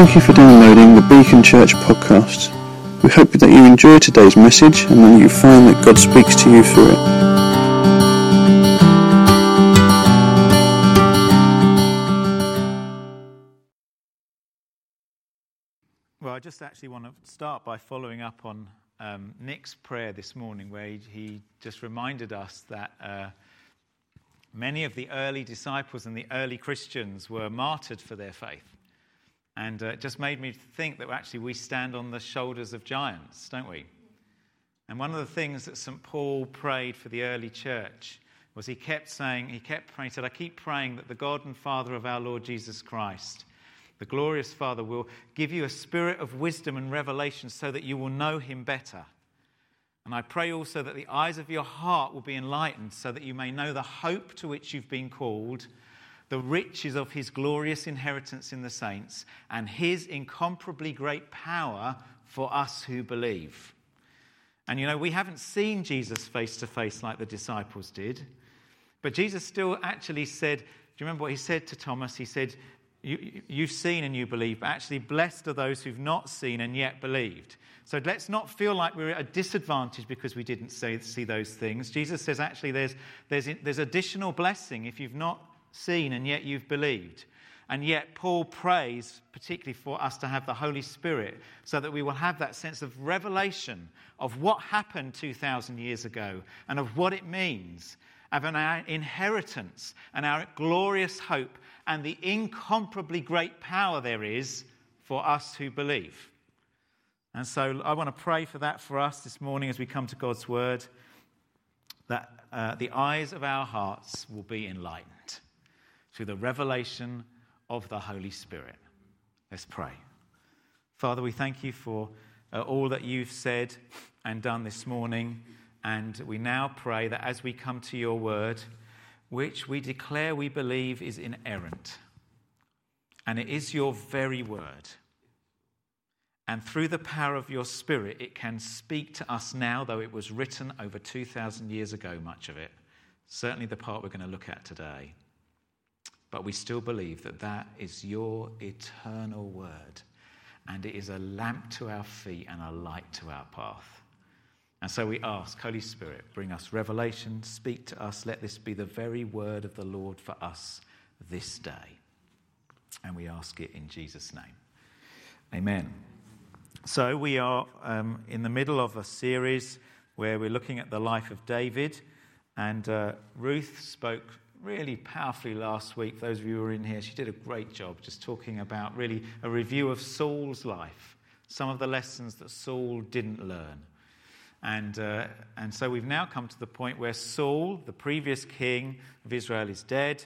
Thank you for downloading the Beacon Church podcast. We hope that you enjoy today's message and that you find that God speaks to you through it. Well, I just actually want to start by following up on um, Nick's prayer this morning, where he, just reminded us that uh, many of the early disciples and the early Christians were martyred for their faith. And uh, it just made me think that actually we stand on the shoulders of giants, don't we? And one of the things that St. Paul prayed for the early church was he kept saying, he kept praying, he said, I keep praying that the God and Father of our Lord Jesus Christ, the glorious Father, will give you a spirit of wisdom and revelation so that you will know him better. And I pray also that the eyes of your heart will be enlightened so that you may know the hope to which you've been called the riches of his glorious inheritance in the saints, and his incomparably great power for us who believe. And you know, we haven't seen Jesus face to face like the disciples did, but Jesus still actually said, Do you remember what he said to Thomas? He said, you, have seen and you believe, but actually, blessed are those who've not seen and yet believed. So let's not feel like we're at a disadvantage because we didn't see, see those things. Jesus says, actually, there's, there's, there's additional blessing if you've not seen and yet you've believed. And yet, Paul prays particularly for us to have the Holy Spirit so that we will have that sense of revelation of what happened 2,000 years ago and of what it means, of our inheritance and our glorious hope and the incomparably great power there is for us who believe. And so I want to pray for that for us this morning as we come to God's Word, that uh, the eyes of our hearts will be enlightened through the revelation of the Holy Spirit. Let's pray. Father, we thank you for uh, all that you've said and done this morning. And we now pray that as we come to your word, which we declare we believe is inerrant, and it is your very word. And through the power of your Spirit, it can speak to us now, though it was written over 2,000 years ago, much of it. Certainly the part we're going to look at today. But we still believe that that is your eternal word. And it is a lamp to our feet and a light to our path. And so we ask, Holy Spirit, bring us revelation, speak to us. Let this be the very word of the Lord for us this day. And we ask it in Jesus' name. Amen. So we are um, in the middle of a series where we're looking at the life of David. And uh, Ruth spoke really powerfully last week. Those of you who were in here, she did a great job just talking about really a review of Saul's life, some of the lessons that Saul didn't learn. And, uh, and so we've now come to the point where Saul, the previous king of Israel, is dead,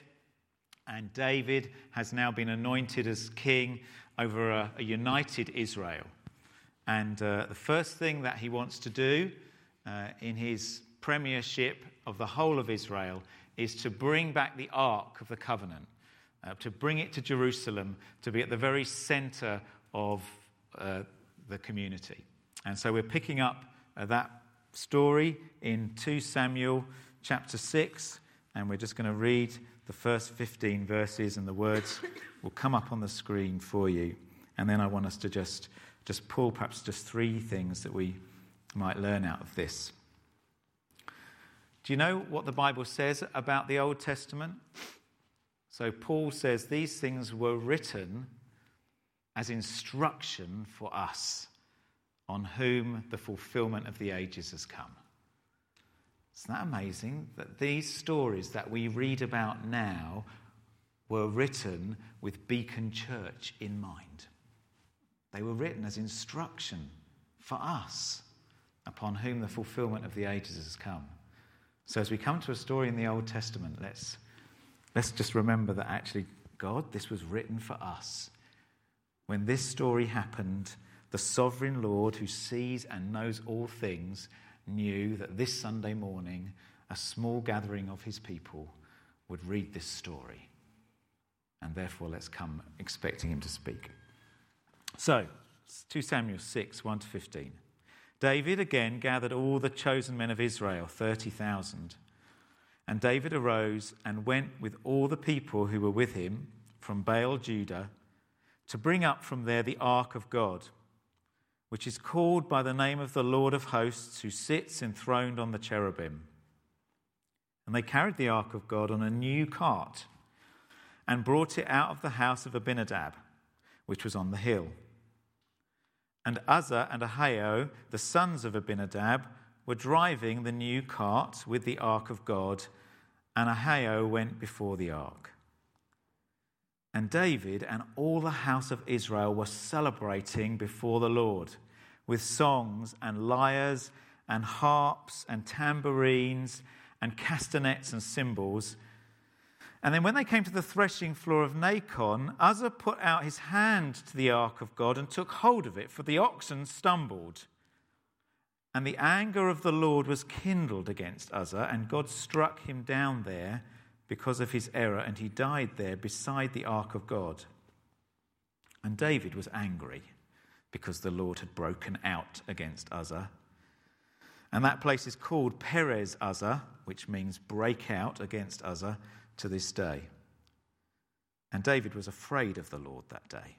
and David has now been anointed as king over a, a united Israel. And uh, the first thing that he wants to do uh, in his premiership of the whole of Israel is to bring back the Ark of the Covenant, uh, to bring it to Jerusalem, to be at the very center of uh, the community. And so we're picking up uh, that story in 2 Samuel chapter 6, and we're just going to read the first 15 verses, and the words will come up on the screen for you. And then I want us to just, just pull perhaps just three things that we might learn out of this. Do you know what the Bible says about the Old Testament? So, Paul says these things were written as instruction for us, on whom the fulfillment of the ages has come. Isn't that amazing that these stories that we read about now were written with Beacon Church in mind? They were written as instruction for us, upon whom the fulfillment of the ages has come. So, as we come to a story in the Old Testament, let's, let's just remember that actually, God, this was written for us. When this story happened, the sovereign Lord who sees and knows all things knew that this Sunday morning, a small gathering of his people would read this story. And therefore, let's come expecting him to speak. So, 2 Samuel 6 1 to 15. David again gathered all the chosen men of Israel, 30,000. And David arose and went with all the people who were with him from Baal Judah to bring up from there the ark of God, which is called by the name of the Lord of hosts, who sits enthroned on the cherubim. And they carried the ark of God on a new cart and brought it out of the house of Abinadab, which was on the hill. And Uzzah and Ahio, the sons of Abinadab, were driving the new cart with the ark of God, and Ahio went before the ark. And David and all the house of Israel were celebrating before the Lord with songs and lyres and harps and tambourines and castanets and cymbals. And then when they came to the threshing floor of Nacon, Uzzah put out his hand to the ark of God and took hold of it, for the oxen stumbled. And the anger of the Lord was kindled against Uzzah, and God struck him down there because of his error, and he died there beside the ark of God. And David was angry because the Lord had broken out against Uzzah. And that place is called Perez Uzzah, which means break out against Uzzah to this day. And David was afraid of the Lord that day.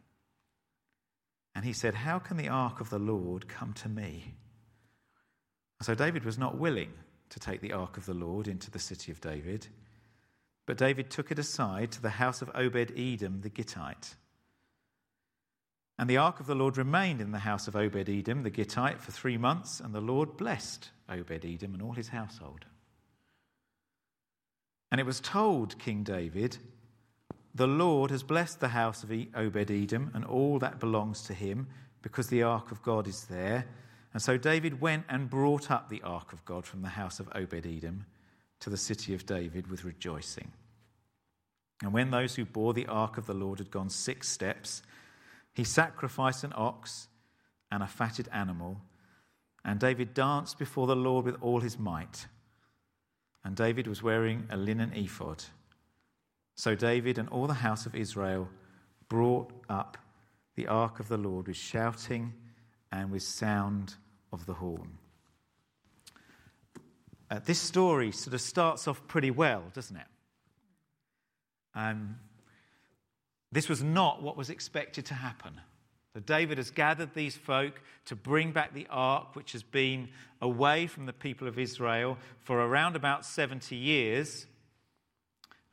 And he said, How can the ark of the Lord come to me? So David was not willing to take the ark of the Lord into the city of David, but David took it aside to the house of Obed Edom the Gittite. And the ark of the Lord remained in the house of Obed Edom the Gittite for three months, and the Lord blessed Obed Edom and all his household. And it was told King David, The Lord has blessed the house of Obed Edom and all that belongs to him, because the ark of God is there and so David went and brought up the ark of God from the house of Obed Edom to the city of David with rejoicing. And when those who bore the ark of the Lord had gone six steps, he sacrificed an ox and a fatted animal. And David danced before the Lord with all his might. And David was wearing a linen ephod. So David and all the house of Israel brought up the ark of the Lord with shouting and with sound of the horn. Uh, this story sort of starts off pretty well, doesn't it? Um, this was not what was expected to happen. That David has gathered these folk to bring back the ark, which has been away from the people of Israel for around about 70 years.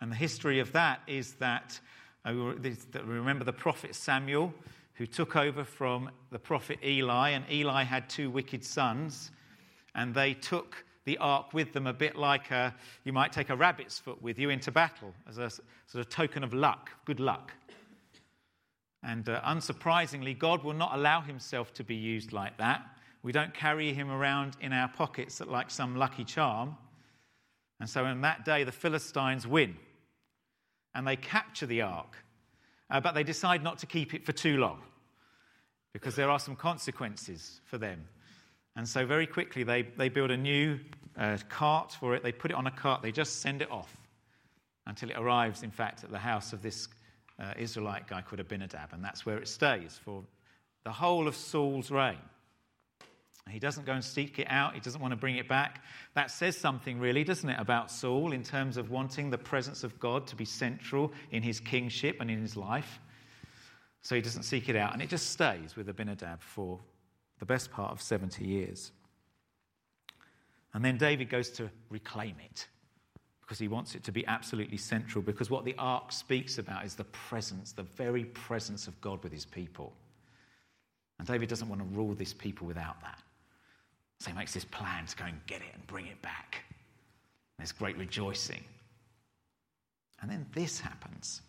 And the history of that is that, uh, remember the prophet Samuel who took over from the prophet Eli, and Eli had two wicked sons, and they took the ark with them a bit like a, you might take a rabbit's foot with you into battle as a sort of token of luck, good luck. And uh, unsurprisingly, God will not allow himself to be used like that. We don't carry him around in our pockets like some lucky charm. And so, in that day, the Philistines win and they capture the ark uh, but they decide not to keep it for too long because there are some consequences for them. And so, very quickly, they, they build a new uh, cart for it. They put it on a cart, they just send it off until it arrives, in fact, at the house of this uh, Israelite guy called Abinadab. And that's where it stays for the whole of Saul's reign. He doesn't go and seek it out. He doesn't want to bring it back. That says something, really, doesn't it, about Saul in terms of wanting the presence of God to be central in his kingship and in his life. So he doesn't seek it out. And it just stays with Abinadab for the best part of 70 years. And then David goes to reclaim it because he wants it to be absolutely central. Because what the ark speaks about is the presence, the very presence of God with his people. And David doesn't want to rule this people without that. So he makes this plan to go and get it and bring it back. There's great rejoicing. And then this happens.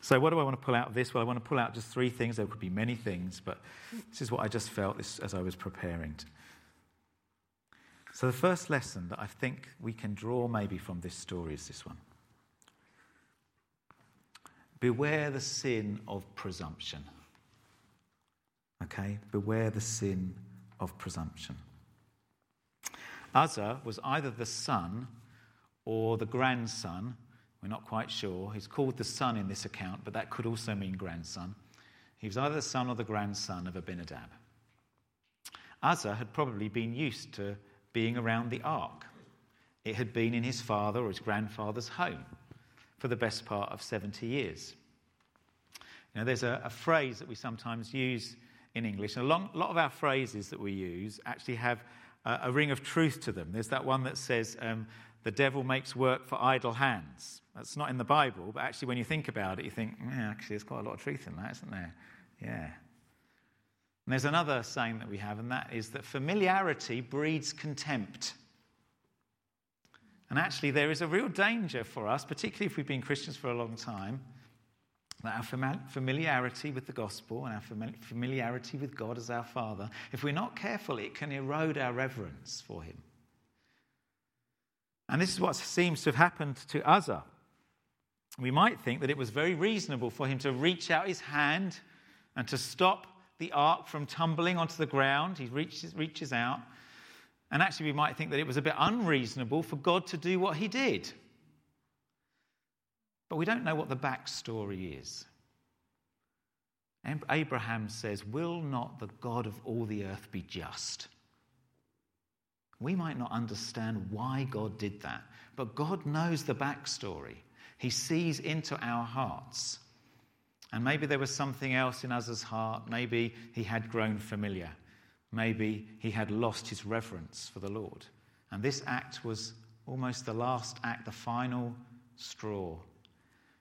So, what do I want to pull out of this? Well, I want to pull out just three things. There could be many things, but this is what I just felt as I was preparing. So, the first lesson that I think we can draw maybe from this story is this one Beware the sin of presumption. Okay? Beware the sin of presumption. Uzzah was either the son or the grandson. We're not quite sure. He's called the son in this account, but that could also mean grandson. He was either the son or the grandson of Abinadab. Uzzah had probably been used to being around the ark. It had been in his father or his grandfather's home for the best part of 70 years. Know, there's a, a phrase that we sometimes use in English. And a long, lot of our phrases that we use actually have a, a ring of truth to them. There's that one that says, um, the devil makes work for idle hands. That's not in the Bible, but actually, when you think about it, you think, yeah, actually, there's quite a lot of truth in that, isn't there? Yeah. And there's another saying that we have, and that is that familiarity breeds contempt. And actually, there is a real danger for us, particularly if we've been Christians for a long time, that our familiarity with the gospel and our familiarity with God as our Father, if we're not careful, it can erode our reverence for Him. And this is what seems to have happened to Uzzah. We might think that it was very reasonable for him to reach out his hand and to stop the ark from tumbling onto the ground. He reaches, reaches out. And actually, we might think that it was a bit unreasonable for God to do what he did. But we don't know what the backstory is. Abraham says, Will not the God of all the earth be just? We might not understand why God did that, but God knows the backstory. He sees into our hearts. And maybe there was something else in Uzzah's heart. Maybe he had grown familiar. Maybe he had lost his reverence for the Lord. And this act was almost the last act, the final straw.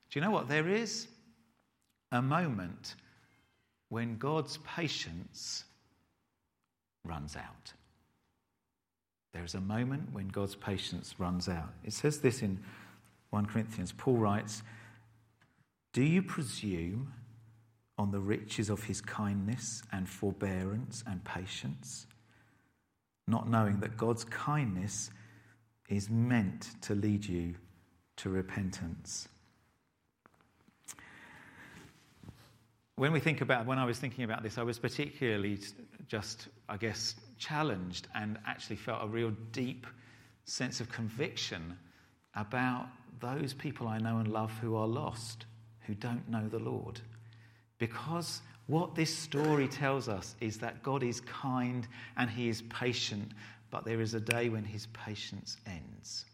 Do you know what? There is a moment when God's patience runs out. There is a moment when God's patience runs out. It says this in 1 Corinthians. Paul writes, Do you presume on the riches of his kindness and forbearance and patience, not knowing that God's kindness is meant to lead you to repentance? When we think about, when I was thinking about this, I was particularly just, I guess, challenged and actually felt a real deep sense of conviction about those people I know and love who are lost, who don't know the Lord. Because what this story tells us is that God is kind and He is patient, but there is a day when His patience ends.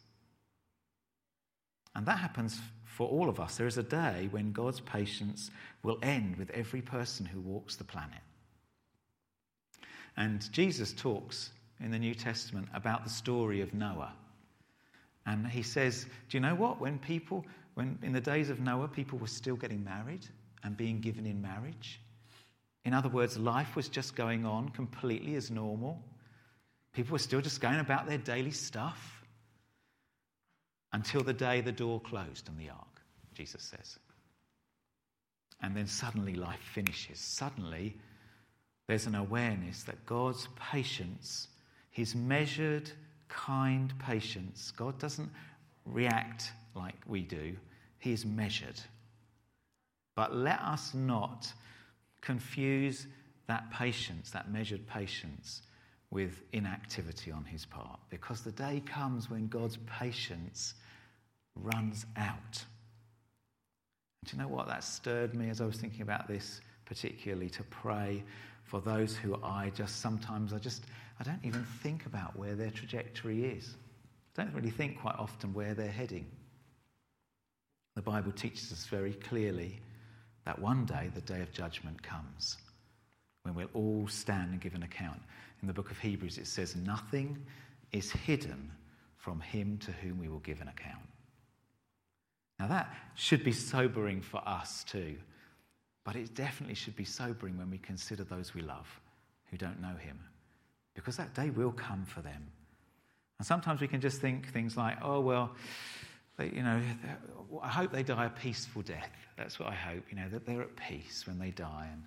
And that happens for all of us. There is a day when God's patience will end with every person who walks the planet. And Jesus talks in the New Testament about the story of Noah. And he says, Do you know what? When people, when in the days of Noah, people were still getting married and being given in marriage. In other words, life was just going on completely as normal. People were still just going about their daily stuff until the day the door closed on the ark, Jesus says. And then suddenly life finishes. Suddenly, there's an awareness that God's patience, his measured, kind patience, God doesn't react like we do, he is measured. But let us not confuse that patience, that measured patience, with inactivity on his part, because the day comes when God's patience runs out. Do you know what? That stirred me as I was thinking about this, particularly to pray for those who I just sometimes, I just, I don't even think about where their trajectory is. Don't really think quite often where they're heading. The Bible teaches us very clearly that one day the day of judgment comes when we'll all stand and give an account. In the book of Hebrews, it says, Nothing is hidden from him to whom we will give an account. Now, that should be sobering for us too. But it definitely should be sobering when we consider those we love who don't know him, because that day will come for them. And sometimes we can just think things like, oh, well, they, you know, I hope they die a peaceful death. That's what I hope, you know, that they're at peace when they die. And,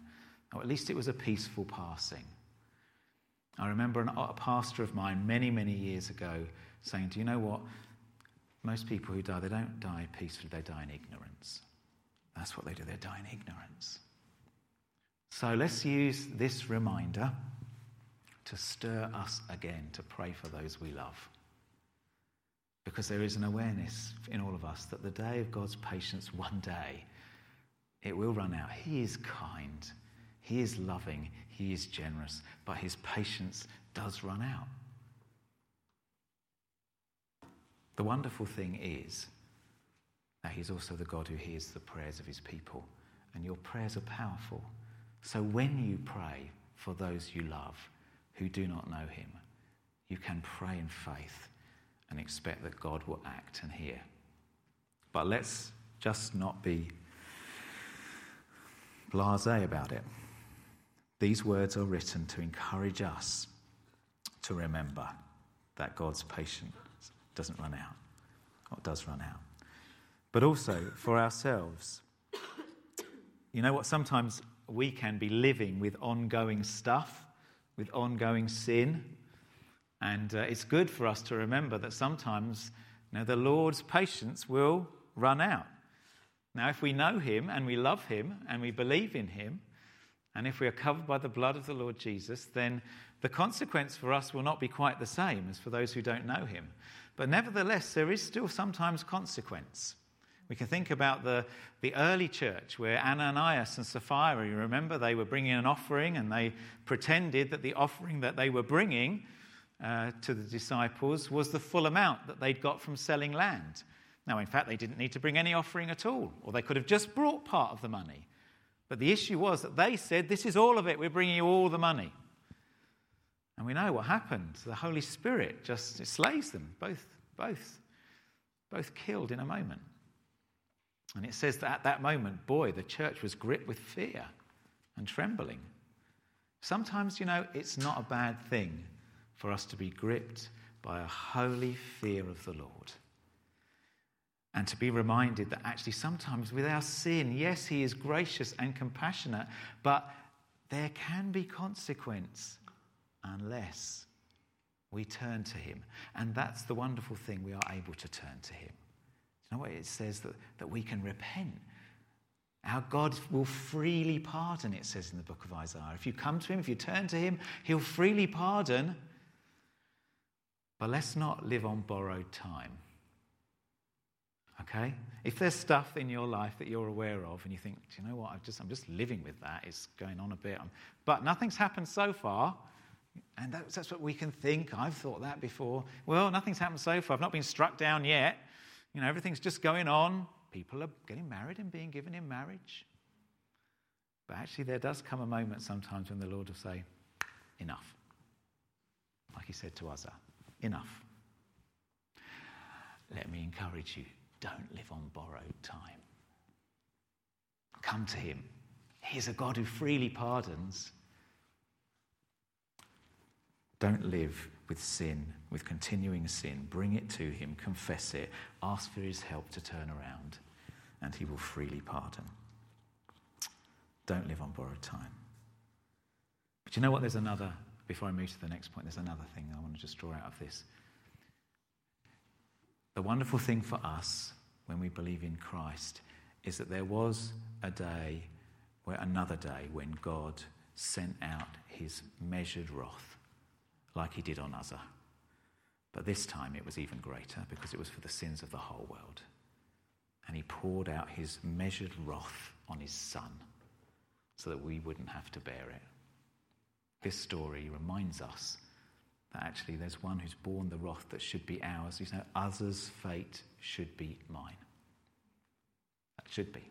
or at least it was a peaceful passing. I remember an, a pastor of mine many, many years ago saying, Do you know what? Most people who die, they don't die peacefully, they die in ignorance. That's what they do, they die in ignorance. So let's use this reminder to stir us again to pray for those we love. Because there is an awareness in all of us that the day of God's patience, one day, it will run out. He is kind, He is loving, He is generous, but His patience does run out. The wonderful thing is that He's also the God who hears the prayers of His people. and your prayers are powerful. So when you pray for those you love who do not know him, you can pray in faith and expect that God will act and hear. But let's just not be blase about it. These words are written to encourage us to remember that God's patience doesn't run out, or does run out. But also for ourselves. You know what? Sometimes we can be living with ongoing stuff, with ongoing sin. And uh, it's good for us to remember that sometimes you know, the Lord's patience will run out. Now, if we know Him and we love Him and we believe in Him, and if we are covered by the blood of the Lord Jesus, then the consequence for us will not be quite the same as for those who don't know Him. But nevertheless, there is still sometimes consequence. We can think about the, the early church where Ananias and Sapphira, you remember, they were bringing an offering and they pretended that the offering that they were bringing uh, to the disciples was the full amount that they'd got from selling land. Now, in fact, they didn't need to bring any offering at all, or they could have just brought part of the money. But the issue was that they said, This is all of it, we're bringing you all the money. And we know what happened. The Holy Spirit just slays them, both, both, both killed in a moment. And it says that at that moment, boy, the church was gripped with fear and trembling. Sometimes, you know, it's not a bad thing for us to be gripped by a holy fear of the Lord. And to be reminded that actually, sometimes with our sin, yes, He is gracious and compassionate, but there can be consequence unless we turn to Him. And that's the wonderful thing, we are able to turn to Him. You know what it says? That, that we can repent. Our God will freely pardon, it says in the book of Isaiah. If you come to Him, if you turn to Him, He'll freely pardon. But let's not live on borrowed time. Okay? If there's stuff in your life that you're aware of and you think, do you know what, i just, I'm just living with that, it's going on a bit, but nothing's happened so far, and that's, that's what we can think. I've thought that before. Well, nothing's happened so far. I've not been struck down yet. You know, everything's just going on. People are getting married and being given in marriage. But actually, there does come a moment sometimes when the Lord will say, Enough. Like he said to Uzzah, Enough. Let me encourage you don't live on borrowed time. Come to him. He's a God who freely pardons. Don't live with sin, with continuing sin. Bring it to him, confess it, ask for his help to turn around, and he will freely pardon. Don't live on borrowed time. But you know what? There's another, before I move to the next point, there's another thing I want to just draw out of this. The wonderful thing for us when we believe in Christ is that there was a day, where another day, when God sent out his measured wrath, like he did on Uzzah. But this time it was even greater because it was for the sins of the whole world. And he poured out his measured wrath on his son so that we wouldn't have to bear it. This story reminds us that actually there's one who's borne the wrath that should be ours. You know, others' fate should be mine. That should be.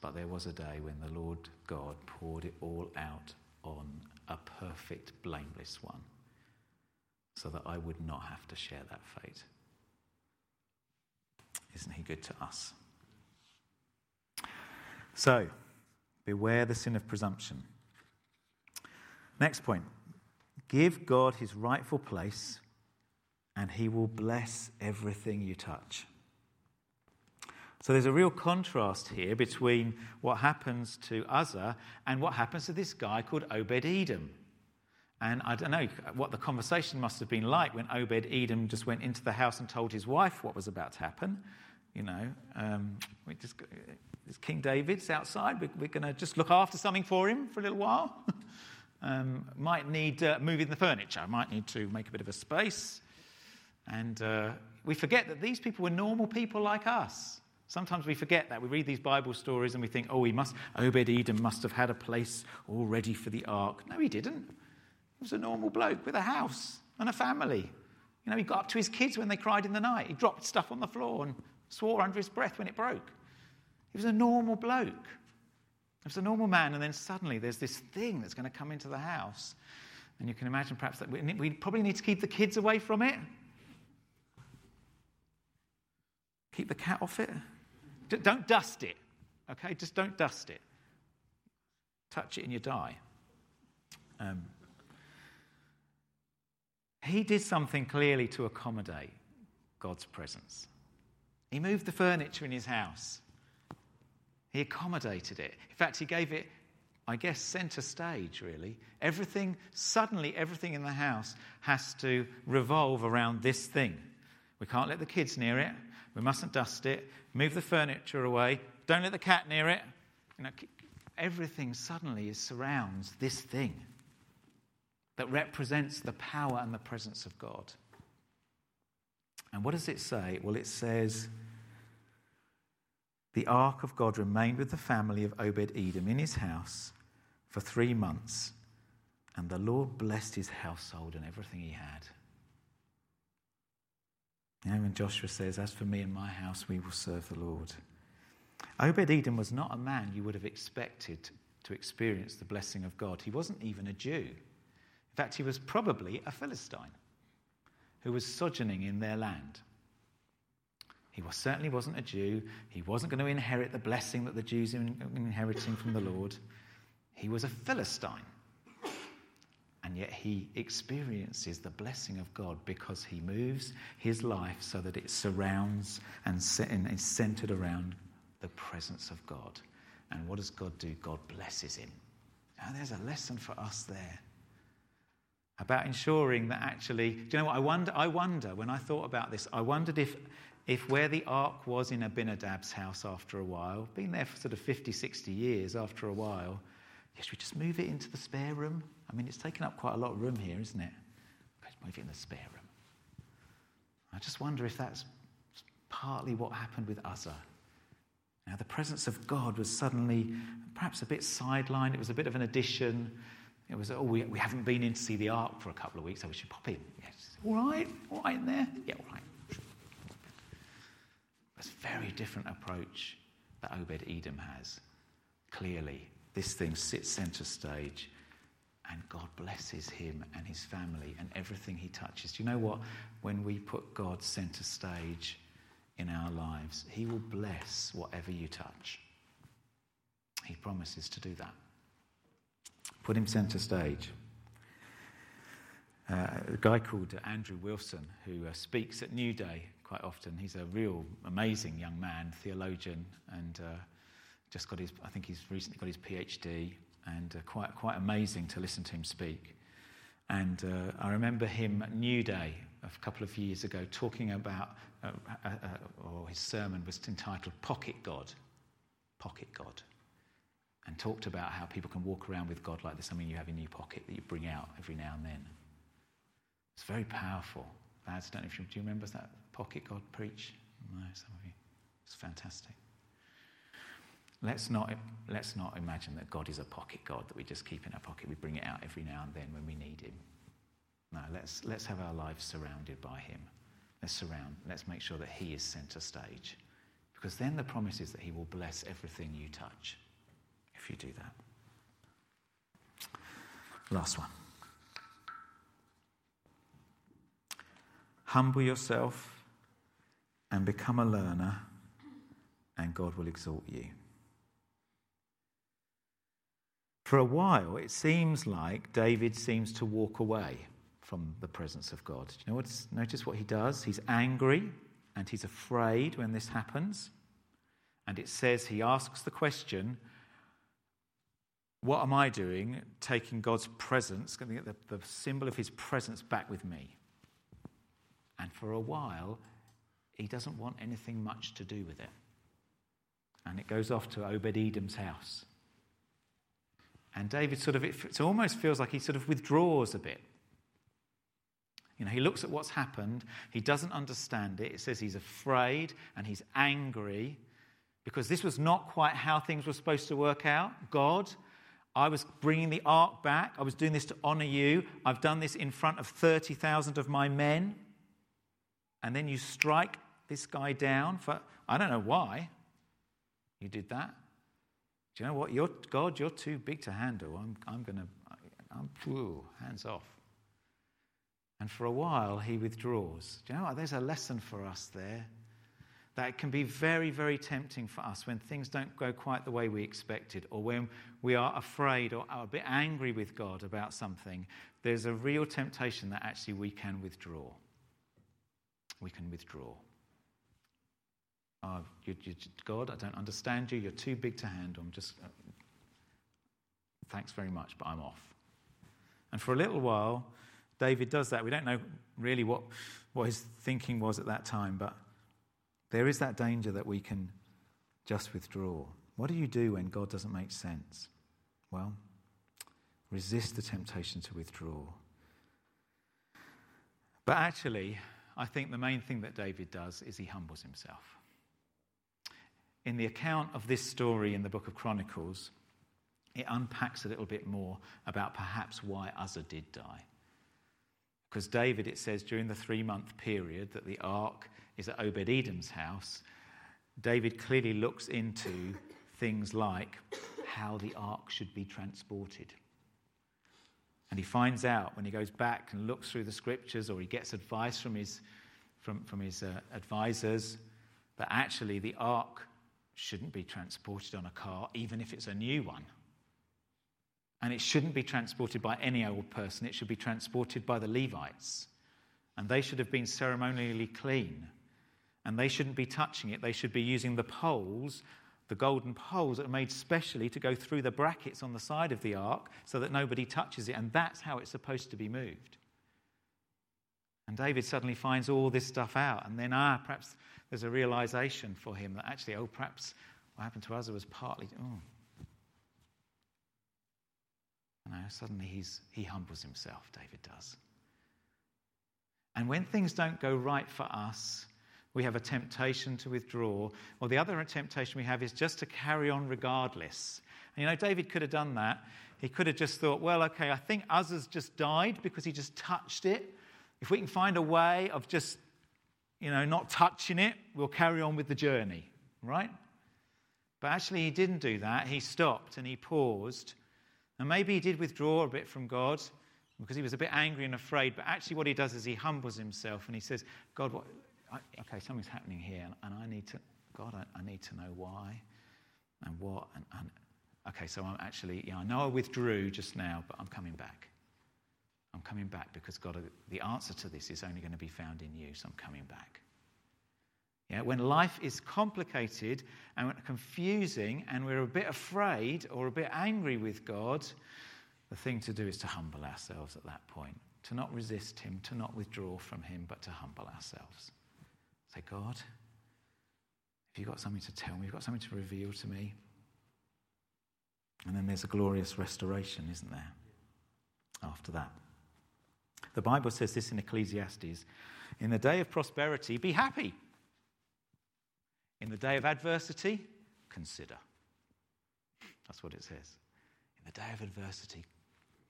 But there was a day when the Lord God poured it all out on a perfect, blameless one, so that I would not have to share that fate. Isn't he good to us? So, beware the sin of presumption. Next point Give God his rightful place, and he will bless everything you touch. So there's a real contrast here between what happens to Uzzah and what happens to this guy called Obed Edom. And I don't know what the conversation must have been like when Obed Edom just went into the house and told his wife what was about to happen. You know, um, we just, King David's outside. We're, we're going to just look after something for him for a little while. Um, might need uh, moving the furniture, might need to make a bit of a space. And uh, we forget that these people were normal people like us. Sometimes we forget that. We read these Bible stories and we think, oh, he must, Obed Edom must have had a place all ready for the ark. No, he didn't. He was a normal bloke with a house and a family. You know, he got up to his kids when they cried in the night. He dropped stuff on the floor and swore under his breath when it broke. He was a normal bloke. He was a normal man, and then suddenly there's this thing that's going to come into the house. And you can imagine perhaps that we, probably need to keep the kids away from it. Keep the cat off it. Don't dust it, okay? Just don't dust it. Touch it and you die. Um, he did something clearly to accommodate God's presence. He moved the furniture in his house. He accommodated it. In fact, he gave it, I guess, center stage, really. Everything, suddenly, everything in the house has to revolve around this thing. We can't let the kids near it. We mustn't dust it. Move the furniture away. Don't let the cat near it. You know, everything suddenly surrounds this thing that represents the power and the presence of God. And what does it say? Well, it says, The ark of God remained with the family of Obed Edom in his house for three months, and the Lord blessed his household and everything he had. Know, when Joshua says, As for me and my house, we will serve the Lord. Obed Edom was not a man you would have expected to experience the blessing of God. He wasn't even a Jew. In fact, he was probably a Philistine who was sojourning in their land. He was, certainly wasn't a Jew. He wasn't going to inherit the blessing that the Jews are inheriting from the Lord. He was a Philistine. And yet he experiences the blessing of God because he moves his life so that it surrounds and is centered around the presence of God. And what does God do? God blesses him. Now, there's a lesson for us there about ensuring that actually, do you know what? I wonder, I wonder when I thought about this, I wondered if, if where the ark was in Abinadab's house after a while, been there for sort of 50, 60 years after a while, should we just move it into the spare room? I mean, it's taken up quite a lot of room here, isn't it? Let's move it in the spare room. I just wonder if that's partly what happened with Uzzah. Now, the presence of God was suddenly perhaps a bit sidelined. It was a bit of an addition. It was, oh, we, we haven't been in to see the ark for a couple of weeks, so we should pop in. Yes. All right, all right in there? Yeah, all right. It's a very different approach that Obed Edom has. Clearly, this thing sits center stage, and God blesses him and his family and everything he touches. Do you know what? When we put God center stage in our lives, he will bless whatever you touch. He promises to do that. Put him center stage. Uh, a guy called Andrew Wilson, who uh, speaks at New Day quite often. He's a real amazing young man, theologian, and uh, just got his, I think he's recently got his PhD, and uh, quite, quite amazing to listen to him speak. And uh, I remember him at New Day a couple of years ago talking about, uh, or his sermon was entitled Pocket God. Pocket God and talked about how people can walk around with God like there's something you have in your pocket that you bring out every now and then. It's very powerful. Lads, don't know if you do you remember that pocket God preach? No, some of you. It's fantastic. Let's not, let's not imagine that God is a pocket God that we just keep in our pocket. We bring it out every now and then when we need Him. No, let's, let's have our lives surrounded by Him. Let's surround, let's make sure that He is center stage. Because then the promise is that He will bless everything you touch if you do that. Last one. Humble yourself and become a learner, and God will exalt you. For a while, it seems like David seems to walk away from the presence of God. Do you know what's, notice what he does? He's angry and he's afraid when this happens. And it says he asks the question, what am I doing? Taking God's presence, going to get the, the symbol of his presence back with me. And for a while, he doesn't want anything much to do with it. And it goes off to Obed Edom's house. And David sort of, it almost feels like he sort of withdraws a bit. You know, he looks at what's happened, he doesn't understand it. It says he's afraid and he's angry because this was not quite how things were supposed to work out. God I was bringing the ark back. I was doing this to honor you. I've done this in front of 30,000 of my men. And then you strike this guy down for, I don't know why. You did that? Do you know what? You're, God, you're too big to handle. I'm, I'm going to, I'm, whew, hands off. And for a while, he withdraws. Do you know what? There's a lesson for us there. That can be very, very tempting for us when things don't go quite the way we expected, or when we are afraid or are a bit angry with God about something. There's a real temptation that actually we can withdraw. We can withdraw. Oh, you, you, God, I don't understand you. You're too big to handle. I'm just, uh, thanks very much, but I'm off. And for a little while, David does that. We don't know really what, what his thinking was at that time, but there is that danger that we can just withdraw. What do you do when God doesn't make sense? Well, resist the temptation to withdraw. But actually, I think the main thing that David does is he humbles himself. In the account of this story in the book of Chronicles, it unpacks a little bit more about perhaps why Uzzah did die. Because David, it says, during the three month period that the ark is at Obed Edom's house, David clearly looks into things like how the ark should be transported. And he finds out when he goes back and looks through the scriptures or he gets advice from his, from, from his uh, advisors that actually the ark shouldn't be transported on a car, even if it's a new one. And it shouldn't be transported by any old person, it should be transported by the Levites. And they should have been ceremonially clean. And they shouldn't be touching it, they should be using the poles, the golden poles that are made specially to go through the brackets on the side of the ark so that nobody touches it. And that's how it's supposed to be moved. And David suddenly finds all this stuff out. And then, ah, perhaps there's a realization for him that actually, oh, perhaps what happened to us was partly, oh, you know, suddenly he's, he humbles himself, David does. And when things don't go right for us, we have a temptation to withdraw. or the other temptation we have is just to carry on regardless. And you know, David could have done that. He could have just thought, well, okay, I think Uzzah's just died because he just touched it. If we can find a way of just, you know, not touching it, we'll carry on with the journey, right? But actually, he didn't do that. He stopped and he paused and maybe he did withdraw a bit from God because he was a bit angry and afraid. But actually, what he does is he humbles himself and he says, God, what, I, okay, something's happening here, and, and I need to, God, I, I, need to know why and what. And, and okay, so I'm actually, yeah, I know I withdrew just now, but I'm coming back. I'm coming back because God, the answer to this is only going to be found in you, so I'm coming back. Yeah, when life is complicated and confusing and we're a bit afraid or a bit angry with God, the thing to do is to humble ourselves at that point. To not resist Him, to not withdraw from Him, but to humble ourselves. Say, God, have you've got something to tell me, you've got something to reveal to me. And then there's a glorious restoration, isn't there? After that. The Bible says this in Ecclesiastes In the day of prosperity, be happy. In the day of adversity, consider. That's what it says. In the day of adversity,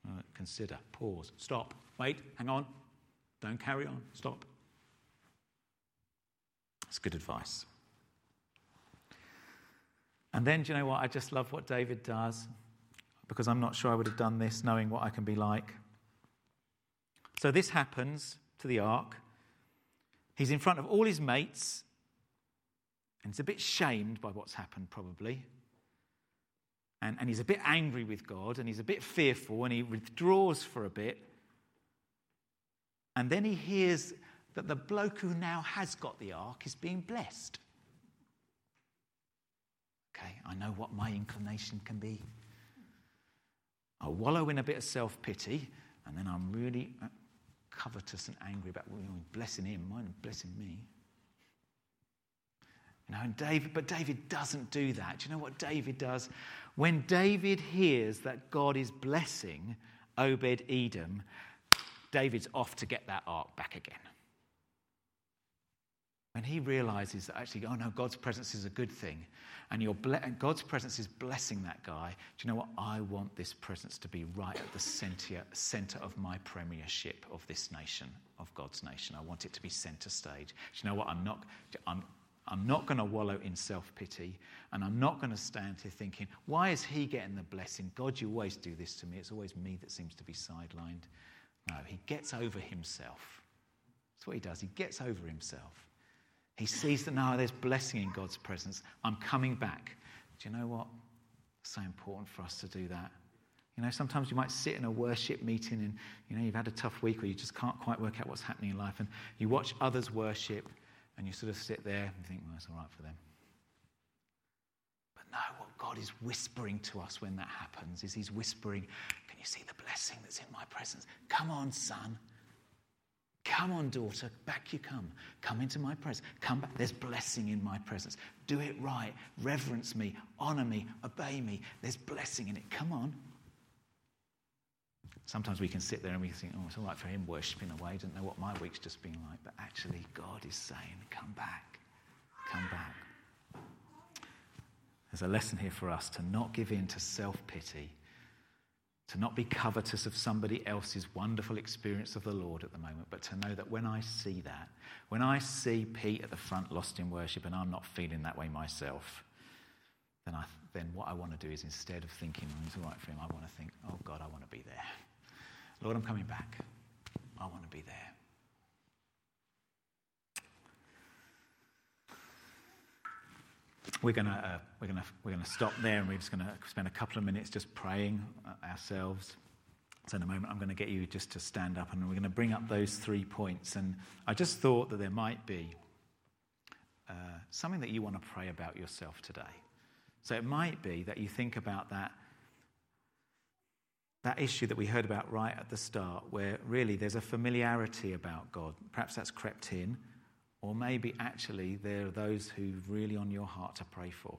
uh, consider, pause, stop, wait, hang on, don't carry on, stop. It's good advice. And then, do you know what? I just love what David does because I'm not sure I would have done this knowing what I can be like. So, this happens to the ark. He's in front of all his mates and he's a bit shamed by what's happened, probably. And, and he's a bit angry with God and he's a bit fearful and he withdraws for a bit. And then he hears that the bloke who now has got the ark is being blessed. Okay, I know what my inclination can be. I wallow in a bit of self pity and then I'm really uh, covetous and angry about well, blessing him, mine blessing me. You know, and David, but David doesn't do that. Do you know what David does? When David hears that God is blessing Obed Edom, David's off to get that ark back again. When he realizes that actually, oh no, God's presence is a good thing, and, ble- and God's presence is blessing that guy, do you know what? I want this presence to be right at the center, center of my premiership of this nation, of God's nation. I want it to be center stage. Do you know what? I'm not, I'm, I'm not going to wallow in self pity. And I'm not going to stand here thinking, why is he getting the blessing? God, you always do this to me. It's always me that seems to be sidelined. No, he gets over himself. That's what he does. He gets over himself. He sees that now there's blessing in God's presence. I'm coming back. Do you know what? It's so important for us to do that. You know, sometimes you might sit in a worship meeting and, you know, you've had a tough week or you just can't quite work out what's happening in life and you watch others worship and you sort of sit there and think, well, it's all right for them. But no, what God is whispering to us when that happens is He's whispering, Can you see the blessing that's in my presence? Come on, son. Come on, daughter, back you come. Come into my presence. Come back. There's blessing in my presence. Do it right. Reverence me. Honor me. Obey me. There's blessing in it. Come on. Sometimes we can sit there and we think, oh, it's all right for him worshipping away. Don't know what my week's just been like. But actually, God is saying, come back. Come back. There's a lesson here for us to not give in to self pity to not be covetous of somebody else's wonderful experience of the Lord at the moment, but to know that when I see that, when I see Pete at the front lost in worship and I'm not feeling that way myself, then, I, then what I want to do is instead of thinking, oh, it's all right for him, I want to think, oh God, I want to be there. Lord, I'm coming back. I want to be there. We're going uh, we're to we're to stop there and we're just going to spend a couple of minutes just praying uh, ourselves. So in a moment i'm going to get you just to stand up and we're going to bring up those three points. And i just thought that there might be uh, something that you want to pray about yourself today. So it might be that you think about that that issue that we heard about right at the start where really there's a familiarity about god. Perhaps that's crept in or maybe actually there are those who really on your heart to pray for.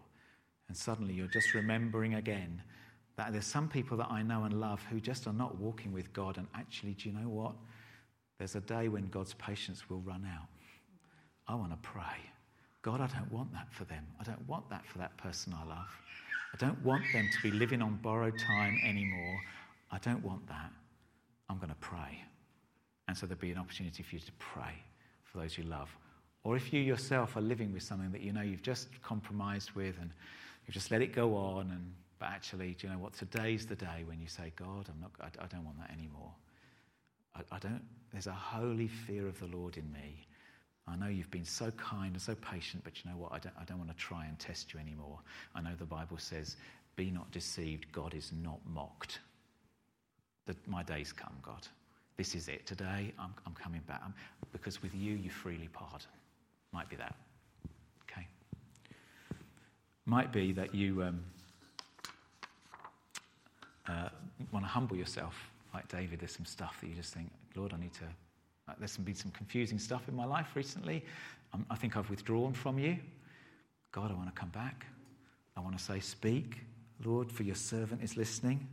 And suddenly you're just remembering again that there's some people that I know and love who just are not walking with God. And actually, do you know what? There's a day when God's patience will run out. I want to pray. God, I don't want that for them. I don't want that for that person I love. I don't want them to be living on borrowed time anymore. I don't want that. I'm going to pray. And so there'll be an opportunity for you to pray for those you love. Or if you yourself are living with something that you know you've just compromised with and you've just let it go on, and but actually, do you know what? Today's the day when you say, God, I'm not, I, I don't want that anymore. I, I don't, there's a holy fear of the Lord in me. I know you've been so kind and so patient, but you know what? I don't, I don't want to try and test you anymore. I know the Bible says, Be not deceived, God is not mocked. The, my days come, God. This is it. Today, I'm, I'm coming back. I'm, because with you, you freely pardon. Might be that. Okay. Might be that you um, uh, want to humble yourself, like David. There's some stuff that you just think, Lord, I need to. Uh, there's been some confusing stuff in my life recently. Um, I think I've withdrawn from you. God, I want to come back. I want to say, Speak, Lord, for your servant is listening.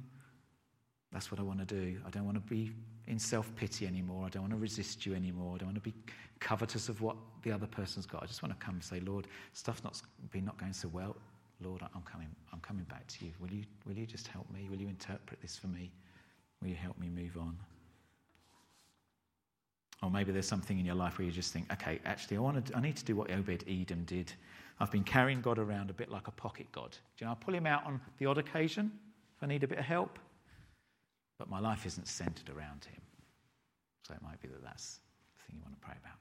That's what I want to do. I don't want to be in self pity anymore. I don't want to resist you anymore. I don't want to be covetous of what the other person's got. I just want to come and say, Lord, stuff's not been not going so well. Lord, I'm coming. I'm coming back to you. Will you? Will you just help me? Will you interpret this for me? Will you help me move on? Or maybe there's something in your life where you just think, okay, actually, I, want to, I need to do what Obed Edom did. I've been carrying God around a bit like a pocket God. Do you know, I pull him out on the odd occasion if I need a bit of help but my life isn't centered around him. So it might be that that's the thing you want to pray about.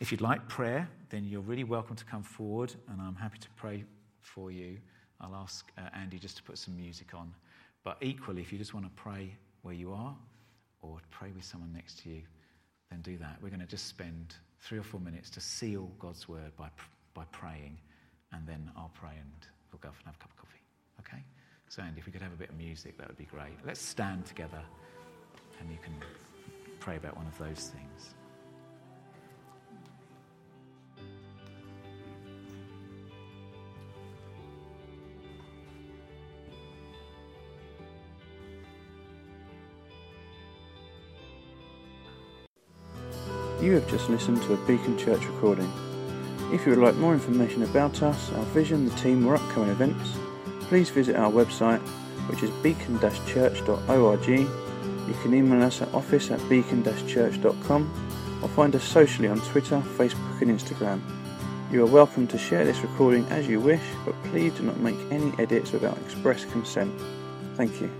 If you'd like prayer, then you're really welcome to come forward, and I'm happy to pray for you. I'll ask uh, Andy just to put some music on. But equally, if you just want to pray where you are or pray with someone next to you, then do that. We're going to just spend three or four minutes to seal God's word by, by praying, and then I'll pray and we'll go and have a cup of coffee. Okay? So, Andy, if we could have a bit of music, that would be great. Let's stand together and you can pray about one of those things. You have just listened to a Beacon Church recording. If you would like more information about us, our vision, the team, or upcoming events, please visit our website, which is beacon-church.org. You can email us at office at beacon-church.com or find us socially on Twitter, Facebook, and Instagram. You are welcome to share this recording as you wish, but please do not make any edits without express consent. Thank you.